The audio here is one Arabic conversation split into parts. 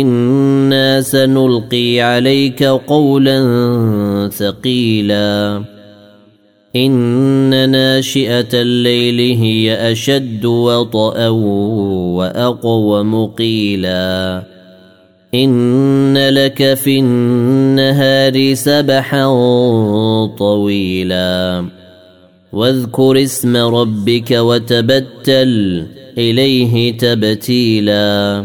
أنا سنلقي عليك قولا ثقيلا. ان ناشئه الليل هي اشد وطئا واقوم قيلا ان لك في النهار سبحا طويلا. واذكر اسم ربك وتبتل اليه تبتيلا.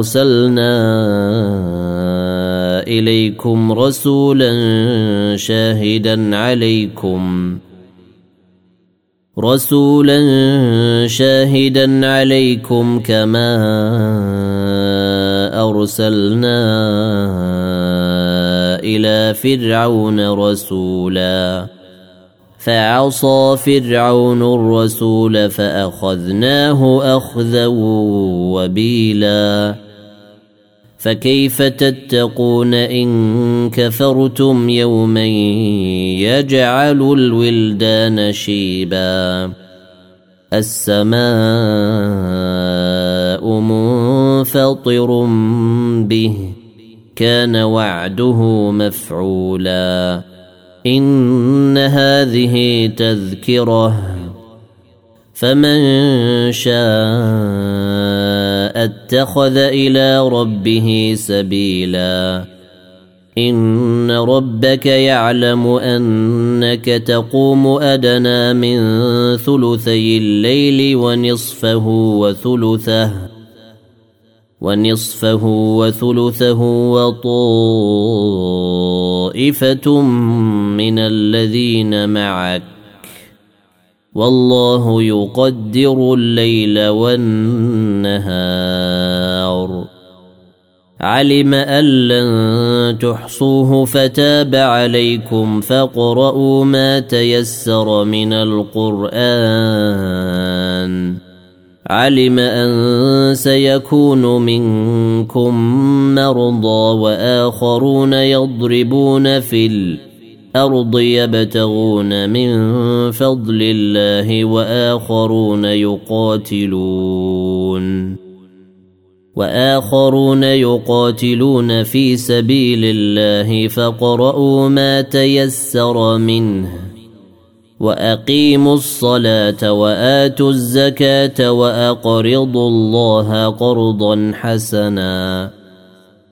أرسلنا إليكم رسولا شاهدا عليكم. رسولا شاهدا عليكم كما أرسلنا إلى فرعون رسولا. فعصى فرعون الرسول فأخذناه اخذا وبيلا. فكيف تتقون إن كفرتم يوما يجعل الولدان شيبا السماء منفطر به كان وعده مفعولا إن هذه تذكرة فمن شاء أتخذ إلى ربه سبيلا. إن ربك يعلم أنك تقوم أدنى من ثلثي الليل ونصفه وثلثه ونصفه وثلثه وطائفة من الذين معك. والله يقدر الليل والنهار. علم أن لن تحصوه فتاب عليكم فاقرؤوا ما تيسر من القرآن. علم أن سيكون منكم مرضى وآخرون يضربون في الأرض يبتغون من فضل الله وآخرون يقاتلون. وآخرون يقاتلون في سبيل الله فقرؤوا ما تيسر منه وأقيموا الصلاة وآتوا الزكاة وأقرضوا الله قرضا حسنا.